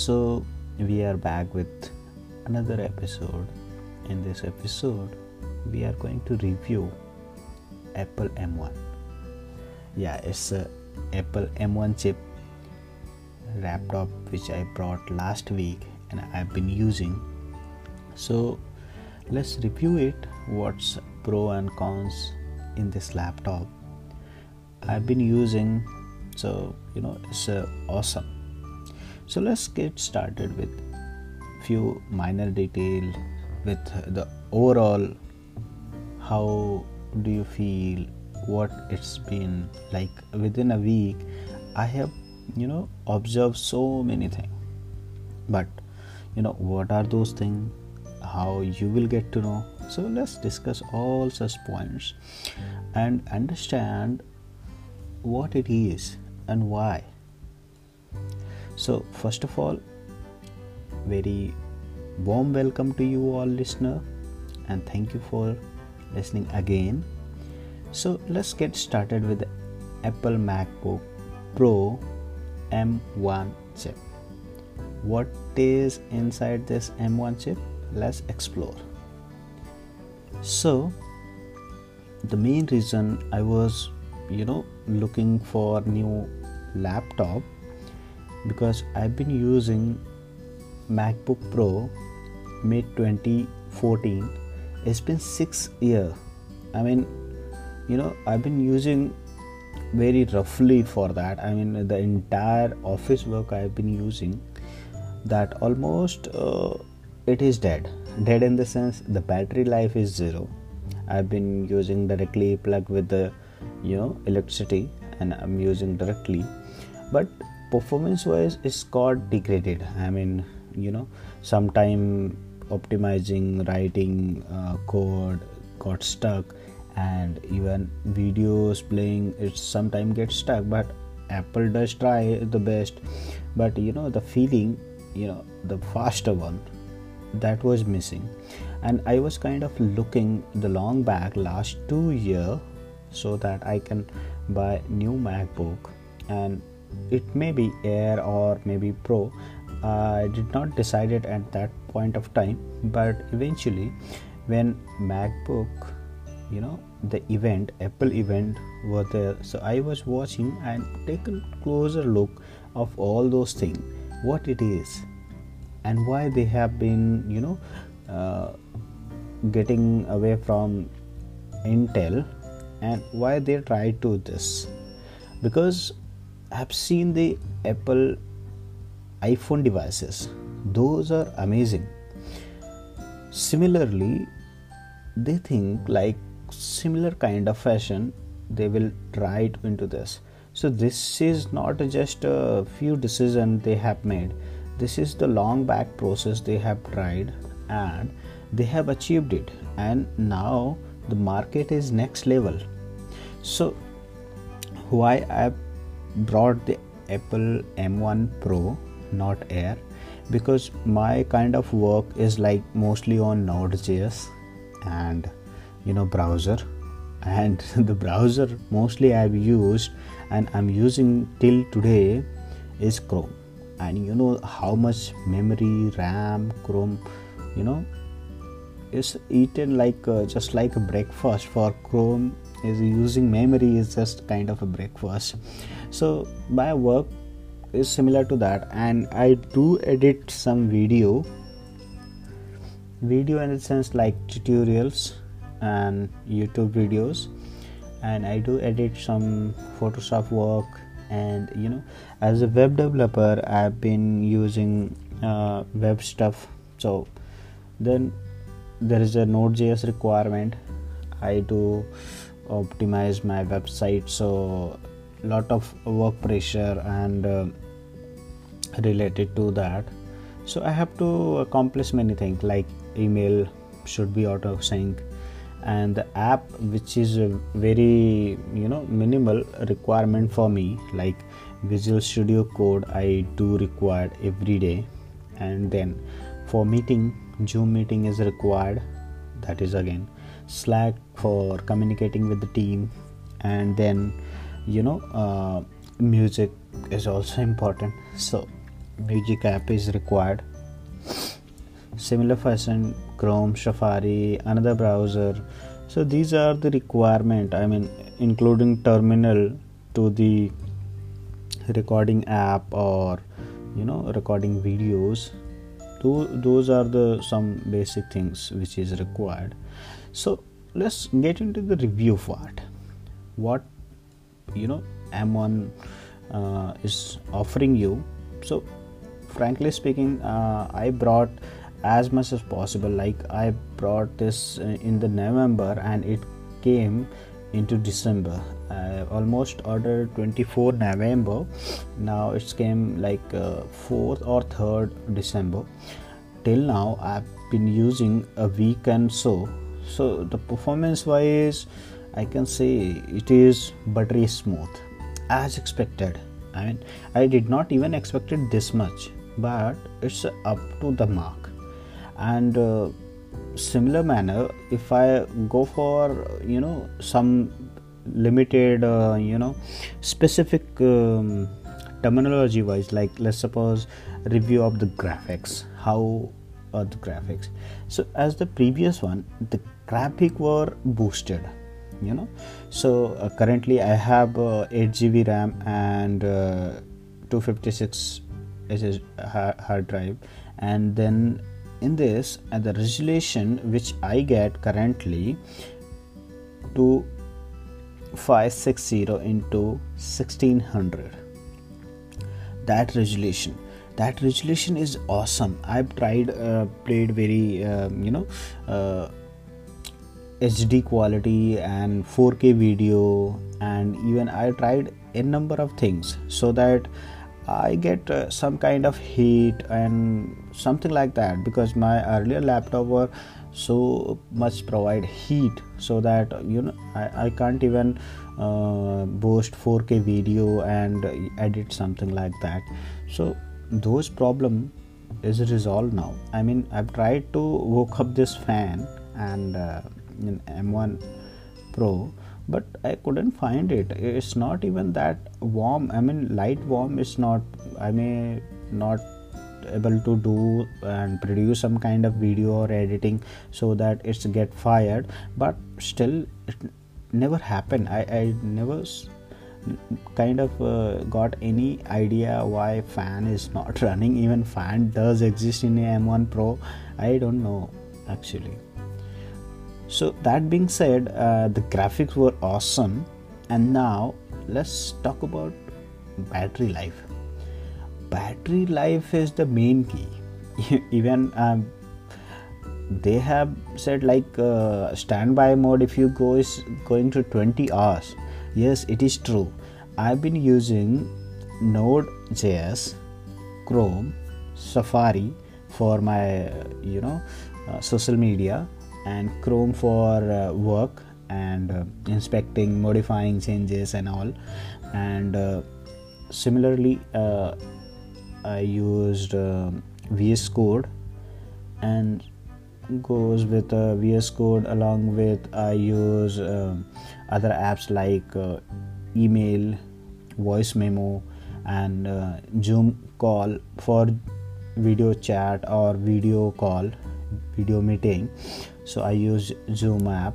So, we are back with another episode. In this episode, we are going to review Apple M1. Yeah, it's a Apple M1 chip laptop which I brought last week and I've been using. So, let's review it. What's pro and cons in this laptop? I've been using so you know it's uh, awesome so let's get started with few minor detail with the overall how do you feel what it's been like within a week? I have you know observed so many things. But you know what are those things? How you will get to know? So let's discuss all such points and understand what it is and why. So, first of all, very warm welcome to you all, listener, and thank you for listening again. So, let's get started with the Apple MacBook Pro M1 chip. What is inside this M1 chip? Let's explore. So, the main reason I was you know looking for new laptop because I've been using MacBook Pro mid 2014 it's been 6 year. I mean you know I've been using very roughly for that. I mean the entire office work I've been using that almost uh, it is dead. Dead in the sense the battery life is zero. I've been using directly plug with the you know electricity and i'm using directly. But performance wise it's got degraded. I mean you know sometime optimizing writing uh, code got stuck and even videos playing it sometimes gets stuck. But apple does try the best. But you know the feeling you know the faster one that was missing. And i was kind of looking the long back last two year so that I can buy new MacBook. And it may be Air or maybe Pro. I did not decide it at that point of time, but eventually, when MacBook, you know, the event, Apple event, were there, so I was watching and take a closer look of all those things, what it is, and why they have been, you know, uh, getting away from Intel and why they try to this because I've seen the Apple iPhone devices. Those are amazing. Similarly they think like similar kind of fashion they will try it into this. So this is not just a few decisions they have made. This is the long back process they have tried and they have achieved it. And now the market is next level. So why i brought the apple m1 pro not air because my kind of work is like mostly on node.js and you know browser. And the browser mostly i've used and i'm using till today is chrome. And you know how much memory ram chrome you know is eaten like uh, just like a breakfast for chrome is using memory is just kind of a breakfast so my work is similar to that and i do edit some video. Video in the sense like tutorials and youtube videos. And i do edit some photoshop work and you know as a web developer i've been using uh, web stuff. So then there is a node.js requirement. I do optimize my website. So lot of work pressure and uh, related to that. So i have to accomplish many things like email should be auto sync and the app which is a very you know minimal requirement for me like visual studio code i do require every day. And then for meeting zoom meeting is required that is again slack for communicating with the team. And then you know uh, music is also important. So music app is required. Similar fashion chrome safari another browser. So these are the requirement i mean including terminal to the recording app or you know recording videos. Those, those are the some basic things which is required. So let's get into the review part. What you know m1 uh, is offering you. So frankly speaking uh, i brought as much as possible. Like i brought this uh, in the november and it came into december. I almost ordered 24 november. Now it came like uh, 4th or 3rd december. Till now i've been using a week and so. So the performance wise i can say it is buttery smooth as expected. I mean i did not even expect it this much but it's up to the mark. And uh, similar manner if i go for you know some limited uh, you know specific um, terminology wise like let's suppose review of the graphics how are the graphics. So as the previous one the graphic were boosted you know. So uh, currently i have uh, 8 gb ram and uh, 256 ss hard drive. And then in this and the resolution which i get currently to 560 into 1600 that resolution. That resolution is awesome. I've tried uh, played very um, you know uh, hd quality and 4k video and even i tried a number of things so that i get uh, some kind of heat and something like that because my earlier laptop were so much provide heat so that you know i, I can't even uh, boost 4k video and edit something like that. So those problem is resolved now. I mean i've tried to hook up this fan and uh, in m1 pro but i couldn't find it. It's not even that warm. I mean light warm is not i may not able to do and produce some kind of video or editing so that it's get fired but still it never happened. I, I never kind of uh, got any idea why fan is not running. Even fan does exist in a m1 pro. I don't know actually so that being said uh, the graphics were awesome. And now let's talk about battery life. Battery life is the main key. Even um, they have said like uh, standby mode if you go is going to 20 hours. Yes it is true. I've been using node.js chrome safari for my you know uh, social media and chrome for uh, work and uh, inspecting modifying changes and all and uh, similarly uh, I used uh, VS Code and goes with uh, VS Code along with I use uh, other apps like email, voice memo, and Zoom call for video chat or video call, video meeting. So I use Zoom app.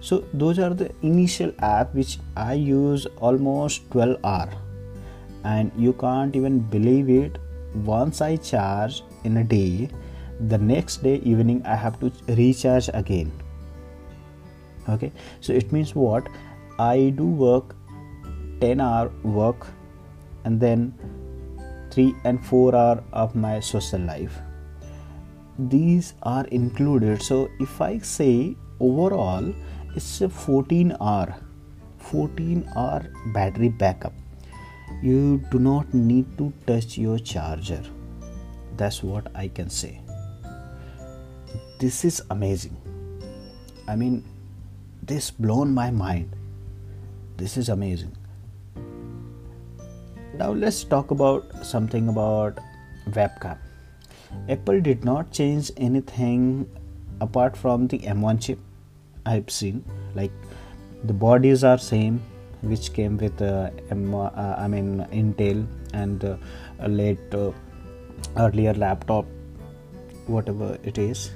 So those are the initial app which I use almost 12 hour. And you can't even believe it. Once i charge in a day the next day evening i have to recharge again. Okay? So it means what? I do work 10 hour work and then 3 and 4 hour of my social life these are included. So if i say overall it's a 14 hour 14 hour battery backup. You do not need to touch your charger. That's what i can say. This is amazing. I mean this blown my mind. This is amazing. Now let's talk about something about webcam apple did not change anything apart from the m1 chip i've seen like the bodies are same which came with uh, M- uh, I mean Intel and uh, a late uh, earlier laptop, whatever it is.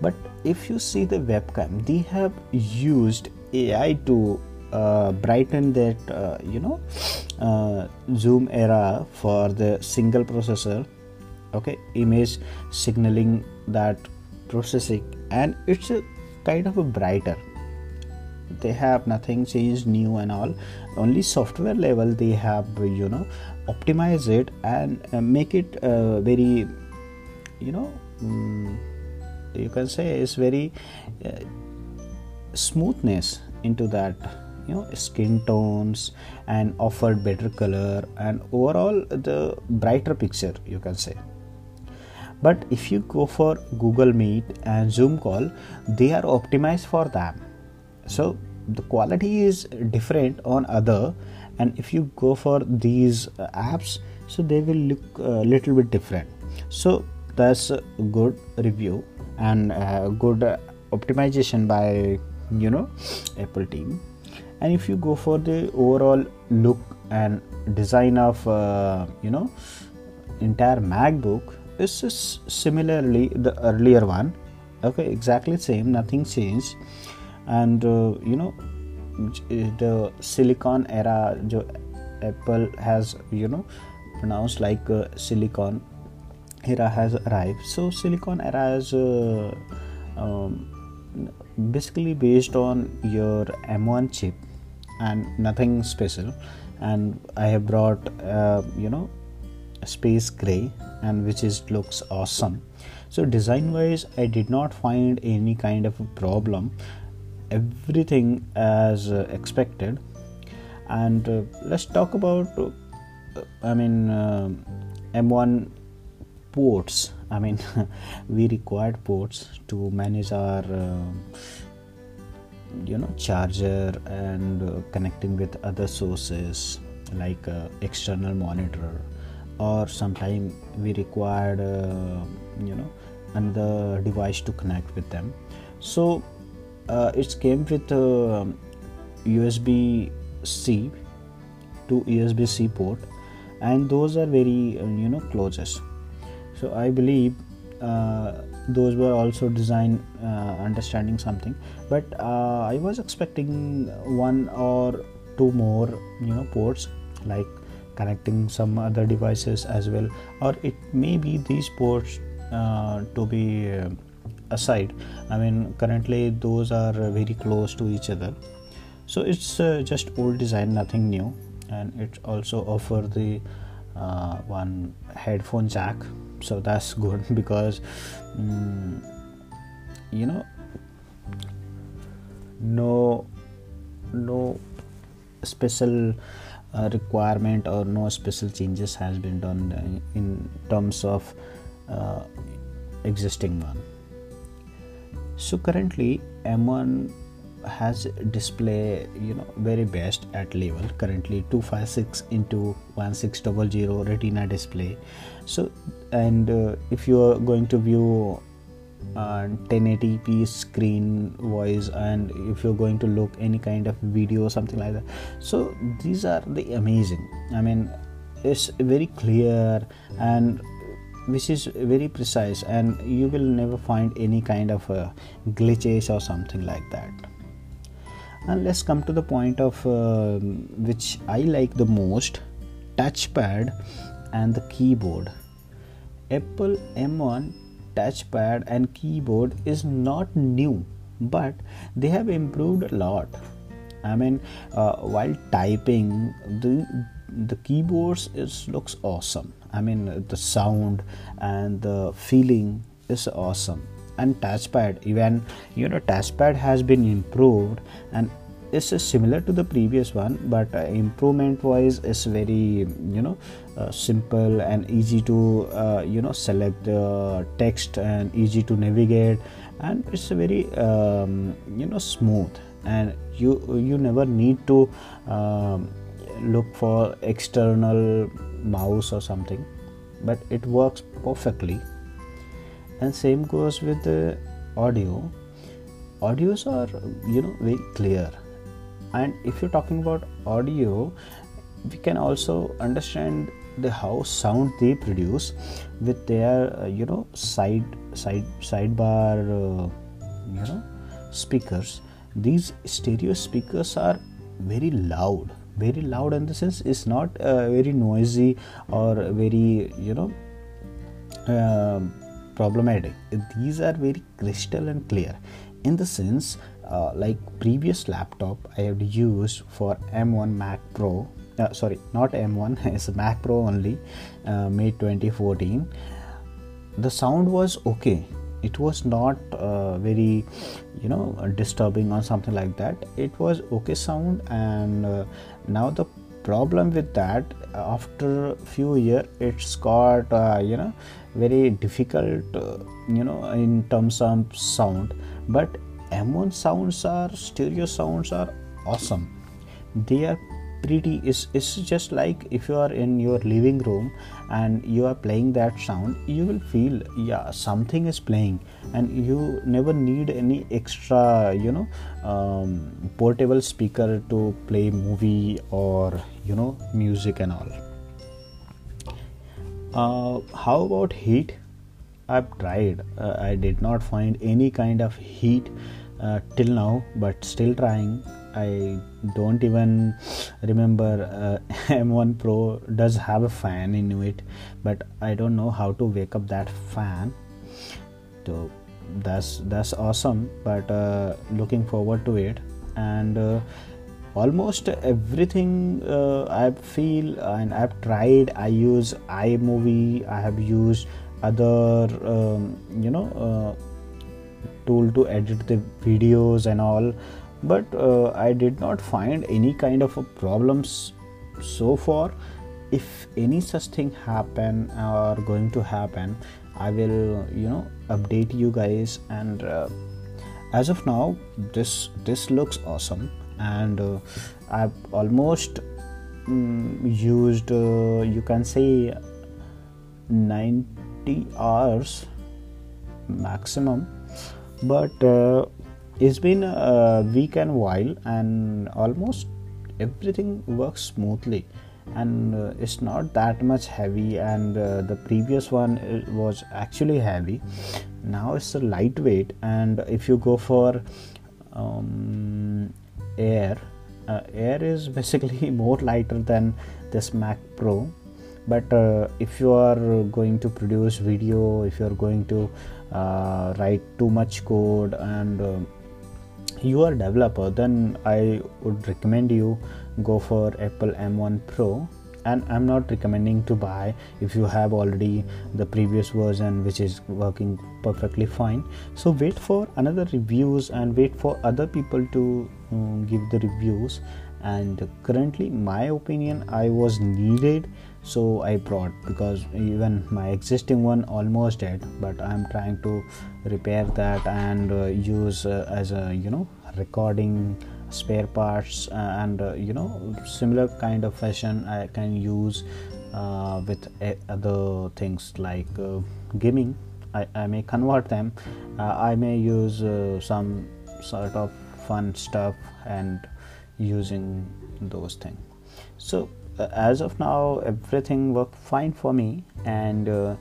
But if you see the webcam, they have used AI to uh, brighten that uh, you know uh, zoom era for the single processor okay image signaling that processing and it's a kind of a brighter. They have nothing changed new and all. Only software level they have you know optimize it and uh, make it uh, very you know um, you can say it's very uh, smoothness into that you know skin tones and offered better color and overall the brighter picture you can say but if you go for google meet and zoom call they are optimized for them. So the quality is different on other. And if you go for these uh, apps so they will look a little bit different. So that's a good review and uh, good optimization by you know apple team. And if you go for the overall look and design of uh, you know entire macbook this is similarly the earlier one. Okay exactly same nothing changed. And uh, you know the silicon era जो apple has you know pronounced like uh, silicon era has arrived. So silicon era is uh, um, basically based on your m1 chip and nothing special. And i have brought uh, you know space gray and which is looks awesome. So design wise i did not find any kind of a problem. Everything as uh, expected. And uh, let's talk about uh, i mean uh, m1 ports. I mean we required ports to manage our uh, you know charger and uh, connecting with other sources like external monitor or sometime we required uh, you know another device to connect with them. So uh, it came with usb c to usb c port and those are very uh, you know closest. So i believe uh, those were also design uh, understanding something but uh, i was expecting one or two more you know ports like connecting some other devices as well or it may be these ports uh, to be uh, aside. I mean currently those are very close to each other. So it's uh, just old design nothing new. And it also offer the one headphone jack. So that's good because um, you know no no special uh, requirement or no special changes has been done in terms of uh, existing one. So currently m1 has display you know very best at level. Currently 256 into 1600 retina display. So and uh, if you are going to view uh, 1080p screen voice and if you're going to look any kind of video or something like that. So these are the amazing. I mean it's very clear and which is very precise and you will never find any kind of uh, glitches or something like that. And let's come to the point of uh, which i like the most touchpad and the keyboard. Apple m1 touchpad and keyboard is not new but they have improved a lot. I mean uh, while typing the the keyboards is looks awesome. I mean the sound and the feeling is awesome. And touchpad even you know touchpad has been improved and is similar to the previous one but uh, improvement wise is very you know uh, simple and easy to uh, you know select the text and easy to navigate and it's very um, you know smooth. And you you never need to um, look for external mouse or something but it works perfectly. And same goes with the audio. Audios are you know very clear and if you're talking about audio we can also understand the how sound they produce with their uh, you know side side sidebar uh, you know speakers. These stereo speakers are very loud. Very loud in the sense it's not uh, very noisy or very you know uh, problematic. These are very crystal and clear. In the sense uh, like previous laptop i have used for m1 mac pro uh, sorry not m1 it's mac pro only uh, made 2014 the sound was okay. It was not uh, very you know disturbing or something like that. It was okay sound and uh, now the problem with that after few year it's got uh, you know very difficult uh, you know in terms of sound. But m1 sounds are stereo sounds are awesome. They are pretty it's, it's just like if you are in your living room and you are playing that sound you will feel yeah something is playing. And you never need any extra you know um, portable speaker to play movie or you know music and all. Uh, how about heat? I've tried. Uh, i did not find any kind of heat uh, till now but still trying I don't even remember uh, M1 Pro does have a fan in it, but I don't know how to wake up that fan. So that's that's awesome. But uh, looking forward to it, and uh, almost everything uh, I feel and I've tried. I use iMovie. I have used other um, you know uh, tool to edit the videos and all but uh, i did not find any kind of problems so far. If any such thing happen or going to happen i will you know update you guys. And uh, as of now this this looks awesome. And uh, i've almost um, used uh, you can say 90 hours maximum but uh, it's been a week and while and almost everything works smoothly. And uh, it's not that much heavy and uh, the previous one uh, was actually heavy. Now it's a lightweight and if you go for um, air uh, air is basically more lighter than this mac pro. But uh, if you are going to produce video if you are going to uh, write too much code and you are developer then i would recommend you go for apple m1 pro. And i'm not recommending to buy if you have already the previous version which is working perfectly fine. So wait for another reviews and wait for other people to um, give the reviews. And currently my opinion i was needed so i brought because even my existing one almost dead but i'm trying to repair that and uh, use uh, as a you know recording spare parts uh, and uh, you know similar kind of fashion i can use uh, with other things like uh, gaming. I, I, may convert them. I may use some sort of fun stuff and using those things so uh, as of now everything worked fine for me and uh,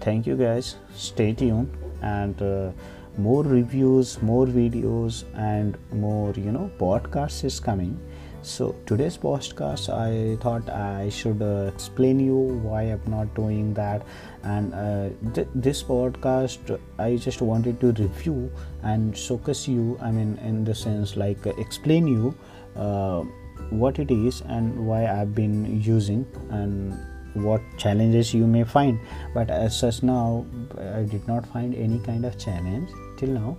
thank you guys. Stay tuned and uh, more reviews more videos and more you know podcasts is coming. So today's podcast i thought i should uh, explain you why i'm not doing that. And uh, th- this podcast i just wanted to review and showcase you i mean in the sense like uh, explain you what it is and why I've been using and what challenges you may find. But as such now i did not find any kind of challenge till now.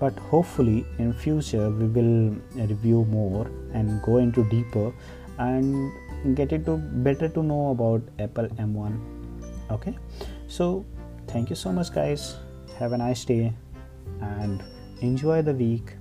But hopefully in future we will review more and go into deeper and get it to better to know about apple m1 okay? So thank you so much guys. Have a nice day and enjoy the week